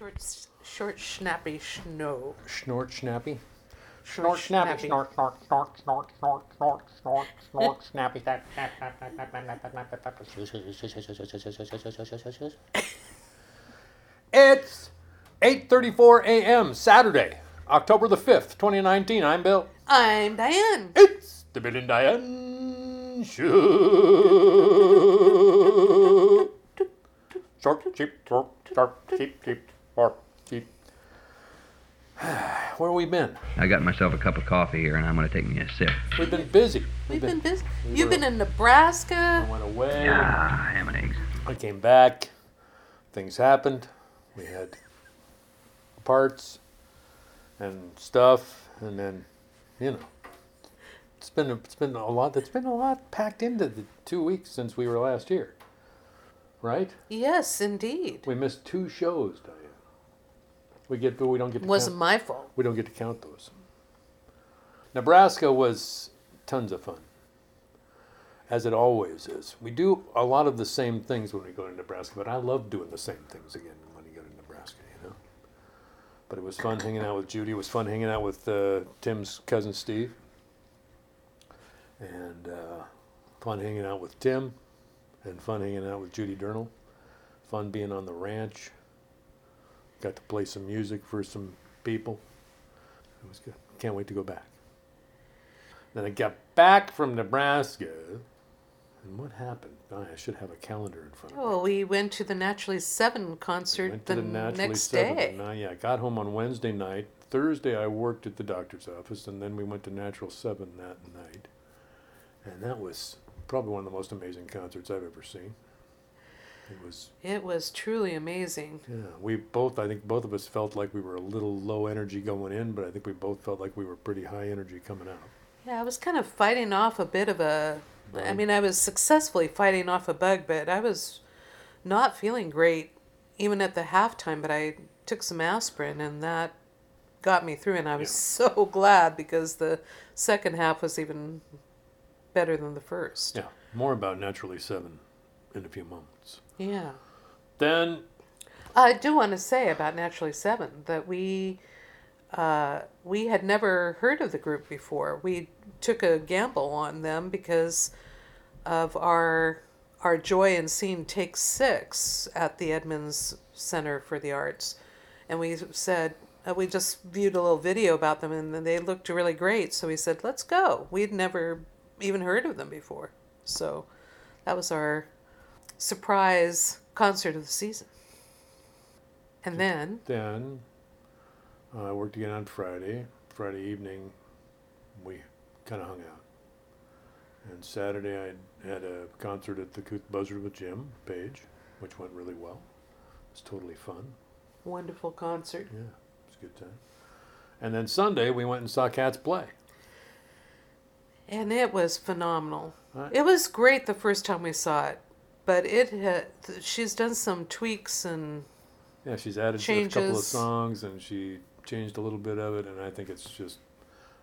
Short, short, snappy snow. Snort snappy. Snort snappy. Snort snort snort snort snort snort snort snort snappy. Snap, snap, snap, snap, snap, snap, snap, snap, snap. It's 8:34 a.m. Saturday, October the 5th, 2019. I'm Bill. I'm Diane. It's the Bill and Diane Show. Short, cheap, short, sharp, cheap, cheap, sharp, cheap. Where have we been? I got myself a cup of coffee here, and I'm going to take me a sip. We've been busy. We've been busy. we You've were- been in Nebraska. I went away. Ah, ham and eggs. I came back. Things happened. We had parts and stuff, and then, you know, it's been it's been a lot. It's been a lot packed into the two weeks since we were last here. Right? Yes, indeed. We missed two shows, Diane. We get, but we don't get to Wasn't count, my fault. we don't get to count those. Nebraska was tons of fun, as it always is. We do a lot of the same things when we go to Nebraska, but I love doing the same things again when you go to Nebraska. You know. But it was fun hanging out with Judy. It was fun hanging out with uh, Tim's cousin Steve, and uh, fun hanging out with Tim, and fun hanging out with Judy Durnall. Fun being on the ranch. Got to play some music for some people. It was good. Can't wait to go back. Then I got back from Nebraska, and what happened? Oh, I should have a calendar in front of me. Oh, we went to the Naturally Seven concert Went to the, the Naturally next Seven, day. and I, yeah, I got home on Wednesday night. Thursday, I worked at the doctor's office, and then we went to Natural Seven that night. And that was probably one of the most amazing concerts I've ever seen. It was, It was truly amazing. yeah, we both, I think both of us felt like we were a little low energy going in, but I think we both felt like we were pretty high energy coming out. Yeah, I was kind of fighting off a bit of a. I mean, I was successfully fighting off a bug, but I was not feeling great even at the halftime. But I took some aspirin, and that got me through. And I was Yeah. so glad because the second half was even better than the first. Yeah, more about Naturally Seven in a few moments. Yeah. Then, I do want to say about Naturally Seven that we uh, we had never heard of the group before. We took a gamble on them because of our our joy in seeing Take Six at the Edmonds Center for the Arts, and we said uh, we just viewed a little video about them and they looked really great. So we said let's go. We'd never even heard of them before, so that was our surprise concert of the season. And then, then uh, I worked again on Friday. Friday evening, we kind of hung out. And Saturday, I had a concert at the Couth Buzzard with Jim Page, which went really well. It was totally fun. wonderful concert. Yeah, it was a good time. And then Sunday, we went and saw Kat's play. And it was phenomenal. Right. It was great the first time we saw it, but it had, she's done some tweaks and Yeah, she's added changes. a couple of songs and she changed a little bit of it, and I think it's just,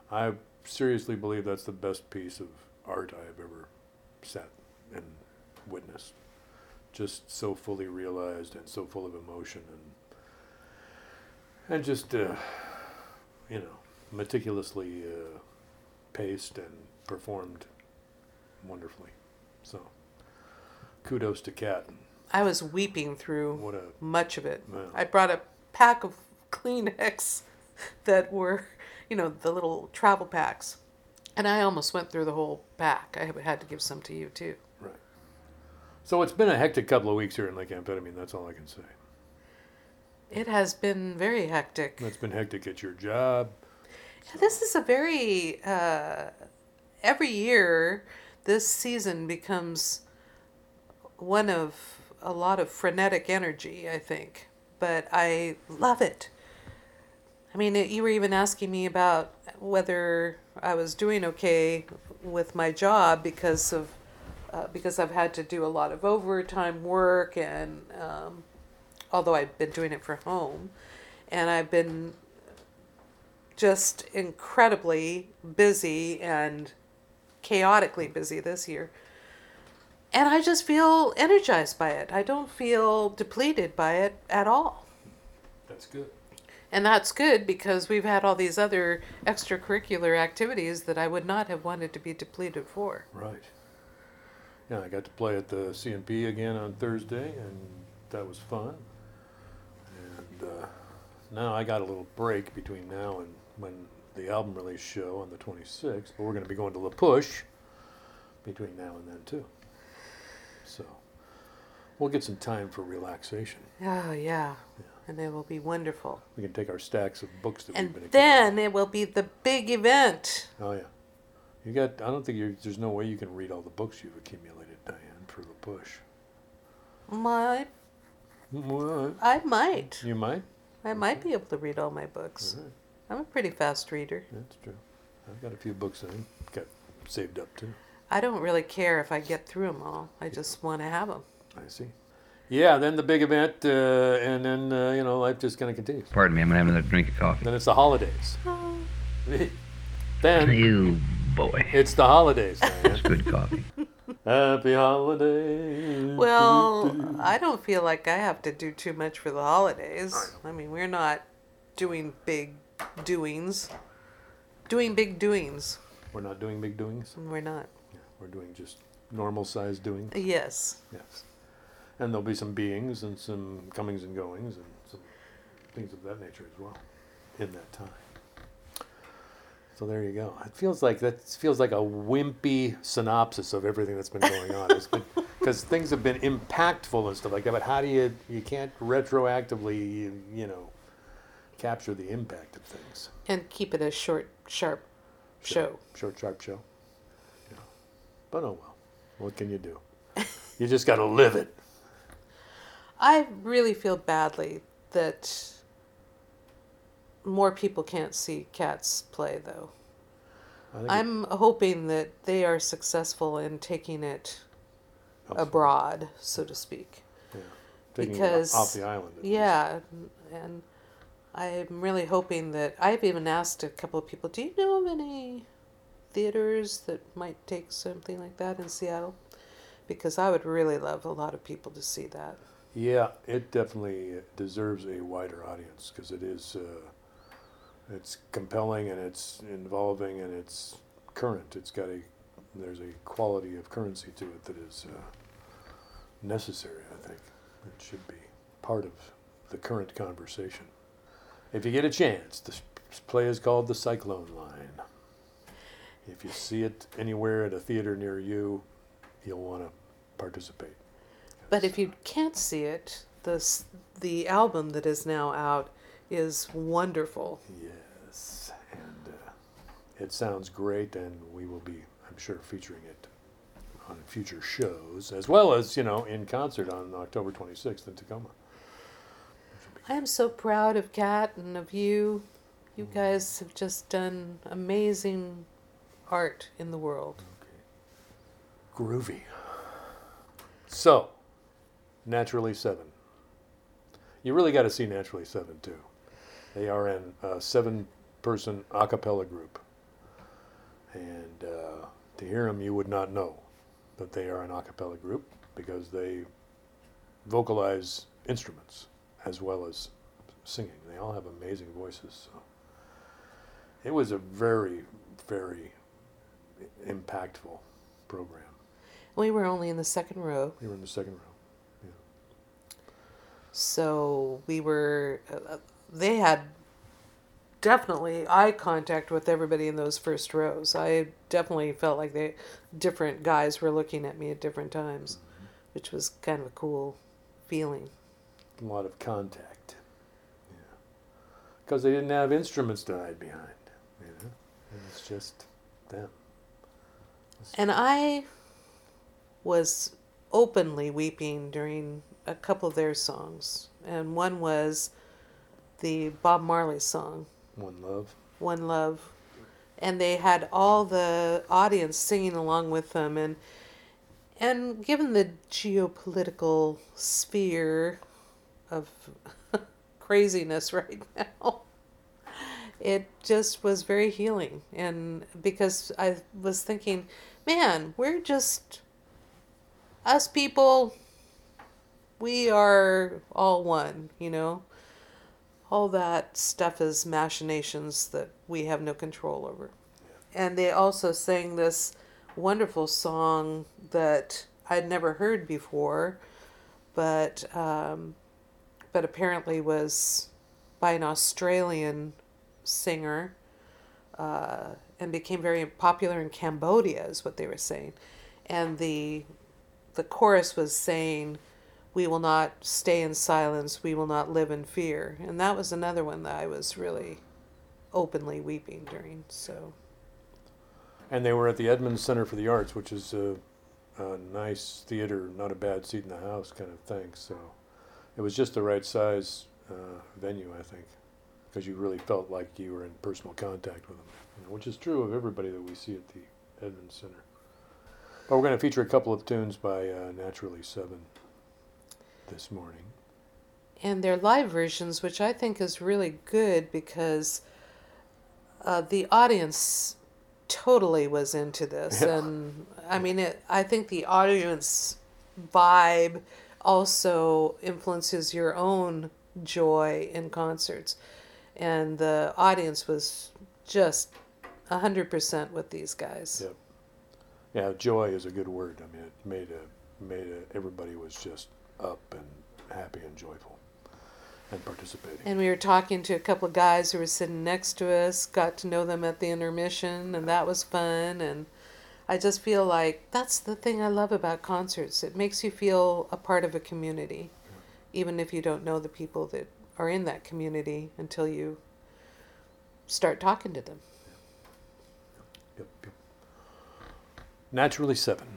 I seriously believe that's the best piece of art I have ever sat and witnessed. Just so fully realized and so full of emotion and and just uh, you know meticulously uh, paced and performed wonderfully. So kudos to Kat. I was weeping through a much of it. Yeah. I brought a pack of Kleenex that were, you know, the little travel packs. And I almost went through the whole pack. I had to give some to you too. Right. So it's been a hectic couple of weeks here in Lake Amphetamine. That's all I can say. It has been very hectic. It's been hectic at your job. This is a very uh, every year this season becomes one of a lot of frenetic energy, I think. But I love it. I mean, it, you were even asking me about whether I was doing okay with my job because of uh, because I've had to do a lot of overtime work, and um, although I've been doing it from home, and I've been just incredibly busy and chaotically busy this year. And I just feel energized by it. I don't feel depleted by it at all. That's good. And that's good because we've had all these other extracurricular activities that I would not have wanted to be depleted for. Right. Yeah, I got to play at the C&P again on Thursday, and that was fun. And uh, now I got a little break between now and when the album release show on the 26th, but we're going to be going to La Push between now and then, too. So we'll get some time for relaxation. Oh, yeah. And it will be wonderful. We can take our stacks of books that And we've been then it will be the big event. Oh, yeah. You got, I don't think there's no way you can read all the books you've accumulated, Diane, for the Push. My, What? I might. You might? I might be able to read all my books. All right. I'm a pretty fast reader. That's true. I've got a few books I got saved up too. I don't really care if I get through them all. I just want to have them. I see. Yeah, then the big event, uh, and then uh, you know life just kind of continues. Pardon me, I'm gonna have another drink of coffee. Then it's the holidays. then You boy. it's the holidays, It's good coffee. Happy holidays. Well, I don't feel like I have to do too much for the holidays. I mean, we're not doing big doings. Doing big doings. we're not doing big doings. We're not. We're doing just normal sized doing. Yes. Yes. And there'll be some beings and some comings and goings and some things of that nature as well in that time. So there you go. It feels like that feels like a wimpy synopsis of everything that's been going on. Because things have been impactful and stuff like that. But how do you you can't retroactively you, you know capture the impact of things? And keep it a short, sharp show. Short, sharp show. Yeah. But oh well. What can you do? You just got to live it. I really feel badly that more people can't see Kat's play, though. I think it- I'm hoping that they are successful in taking it abroad, so to speak. Yeah. Taking it because- off the island. at least. Yeah, and I'm really hoping that I've even asked a couple of people, do you know of any theaters that might take something like that in Seattle? Because I would really love a lot of people to see that. Yeah, it definitely deserves a wider audience because it is, uh, it's compelling and it's involving and it's current. It's got a, there's a quality of currency to it that is uh, necessary. I think it should be part of the current conversation. If you get a chance, this play is called The Cyclone Line. If you see it anywhere at a theater near you, you'll want to participate. But if you can't see it, the, the album that is now out is wonderful. Yes, and uh, it sounds great, and we will be, I'm sure, featuring it on future shows, as well as you know in concert on October 26th in Tacoma. I am so proud of Kat and of you. You guys have just done amazing art in the world. Groovy. So, Naturally Seven. You really got to see Naturally Seven too. They are an a seven-person a cappella group, and uh, to hear them, you would not know that they are an a cappella group because they vocalize instruments as well as singing. They all have amazing voices. So. It was a very, very impactful program. We were only in the second row, You were in the second row. Yeah. so we were. Uh, they had definitely eye contact with everybody in those first rows. I definitely felt like they different guys were looking at me at different times, which was kind of a cool feeling. A lot of contact. Yeah. Because they didn't have instruments to hide behind. You know? It was just them. And I was openly weeping during a couple of their songs. And one was the Bob Marley song, One love. One Love. And they had all the audience singing along with them and and given the geopolitical sphere of craziness right now, it just was very healing. And because I was thinking, man, we're just us people, we are all one, you know? all that stuff is machinations that we have no control over. And they also sang this wonderful song that I'd never heard before, but um, but apparently was by an Australian singer uh, and became very popular in Cambodia, is what they were saying. And the the chorus was saying, "We will not stay in silence. We will not live in fear." And that was another one that I was really openly weeping during. So And they were at the Edmonds Center for the Arts, which is a, a nice theater, not a bad seat in the house kind of thing. So it was just the right size uh, venue, I think, because you really felt like you were in personal contact with them, you know, which is true of everybody that we see at the Edmonds Center. But we're going to feature a couple of tunes by uh, Naturally Seven this morning. and their live versions, which I think is really good because uh, the audience totally was into this, Yeah. and I mean, it, I think the audience vibe also influences your own joy in concerts, and the audience was just hundred percent with these guys. Yep. Yeah, joy is a good word. I mean, it made a made a, everybody was just up and happy and joyful and participating. And we were talking to a couple of guys who were sitting next to us, got to know them at the intermission, and that was fun. And I just feel like that's the thing I love about concerts. It makes you feel a part of a community, even if you don't know the people that are in that community until you start talking to them. Yep, yep. Naturally seven.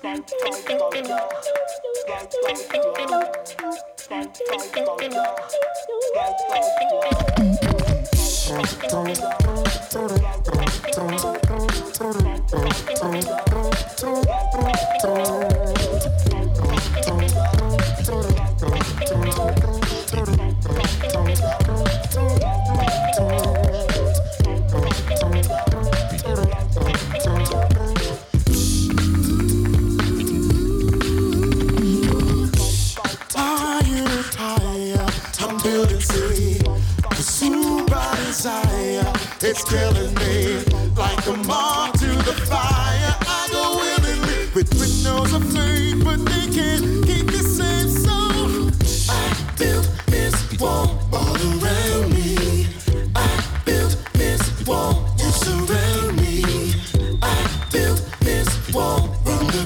Wall, you wall from the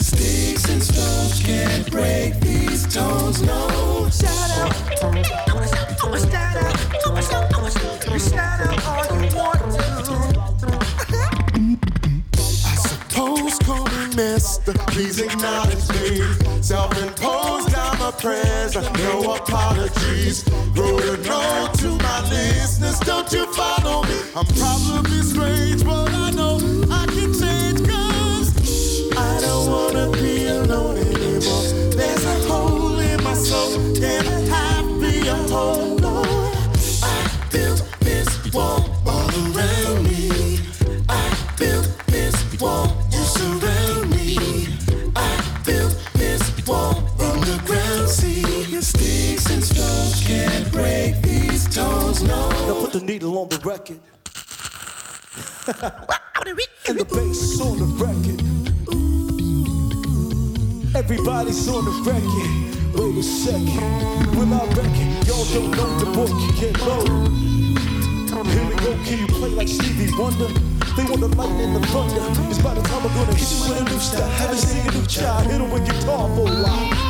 sticks and stones can't break these tones. No, shout out. Shout out. Shout out. All you want to. I suppose call me mister. Please acknowledge me. Self-imposed, I'm a prisoner. No apologies. Wrote a note to my listeners. Don't you follow me? I'm probably strange, Everybody's on the record. Wait a second. Will I reckon y'all don't know the book you get low? Here we go, can you play like Stevie Wonder? They want the lightning and the thunder. It's by the time I'm gonna hit you with a new style. Haven't seen a new child. Hit 'em with guitar for a while.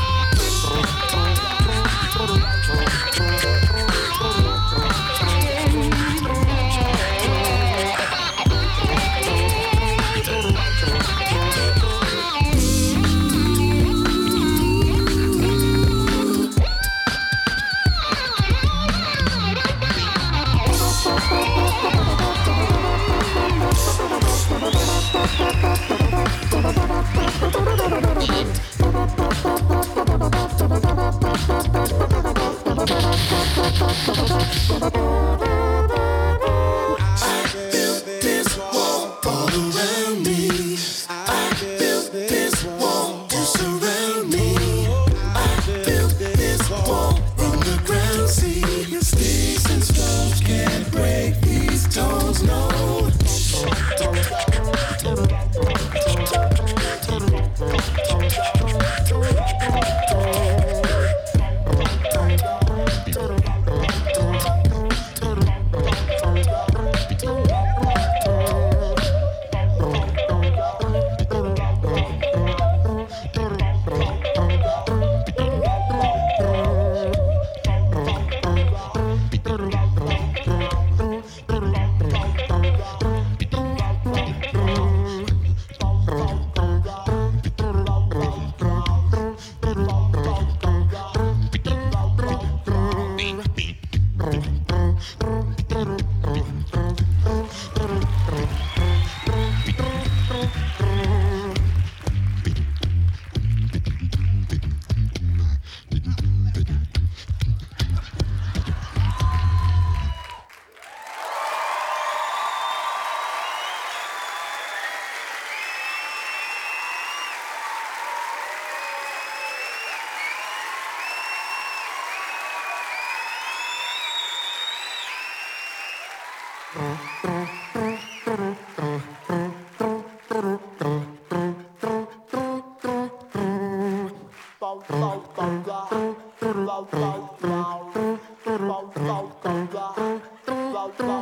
So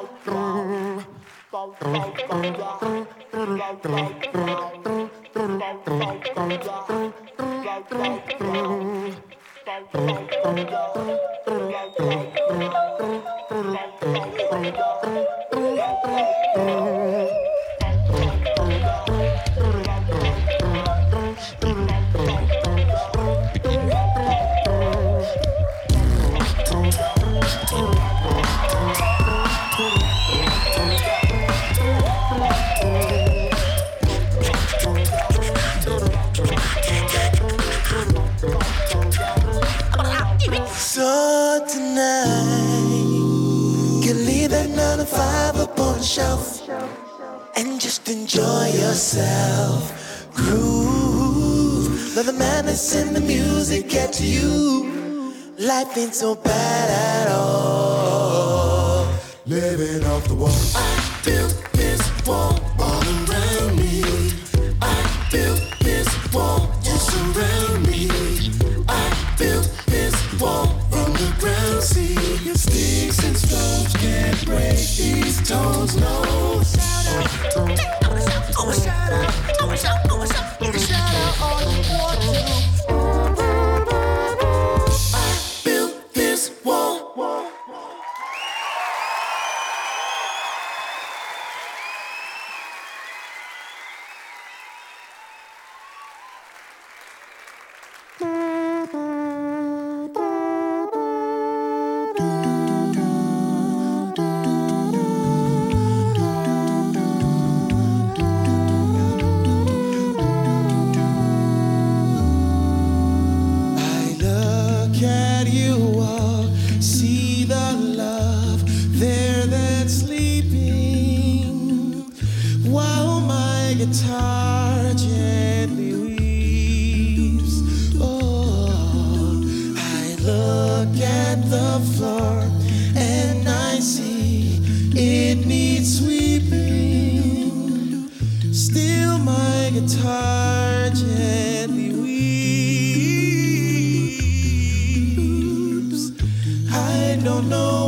and just enjoy yourself. Groove, let the madness in the music get to you. Life ain't so bad at all. Living off the wall. I built this wall all around me. I built this wall to surround me. I built this wall from the ground. See, sticks and stones can't break these stones. No. I built this wall. At the floor and I see it needs sweeping. Still, my guitar gently weeps. I don't know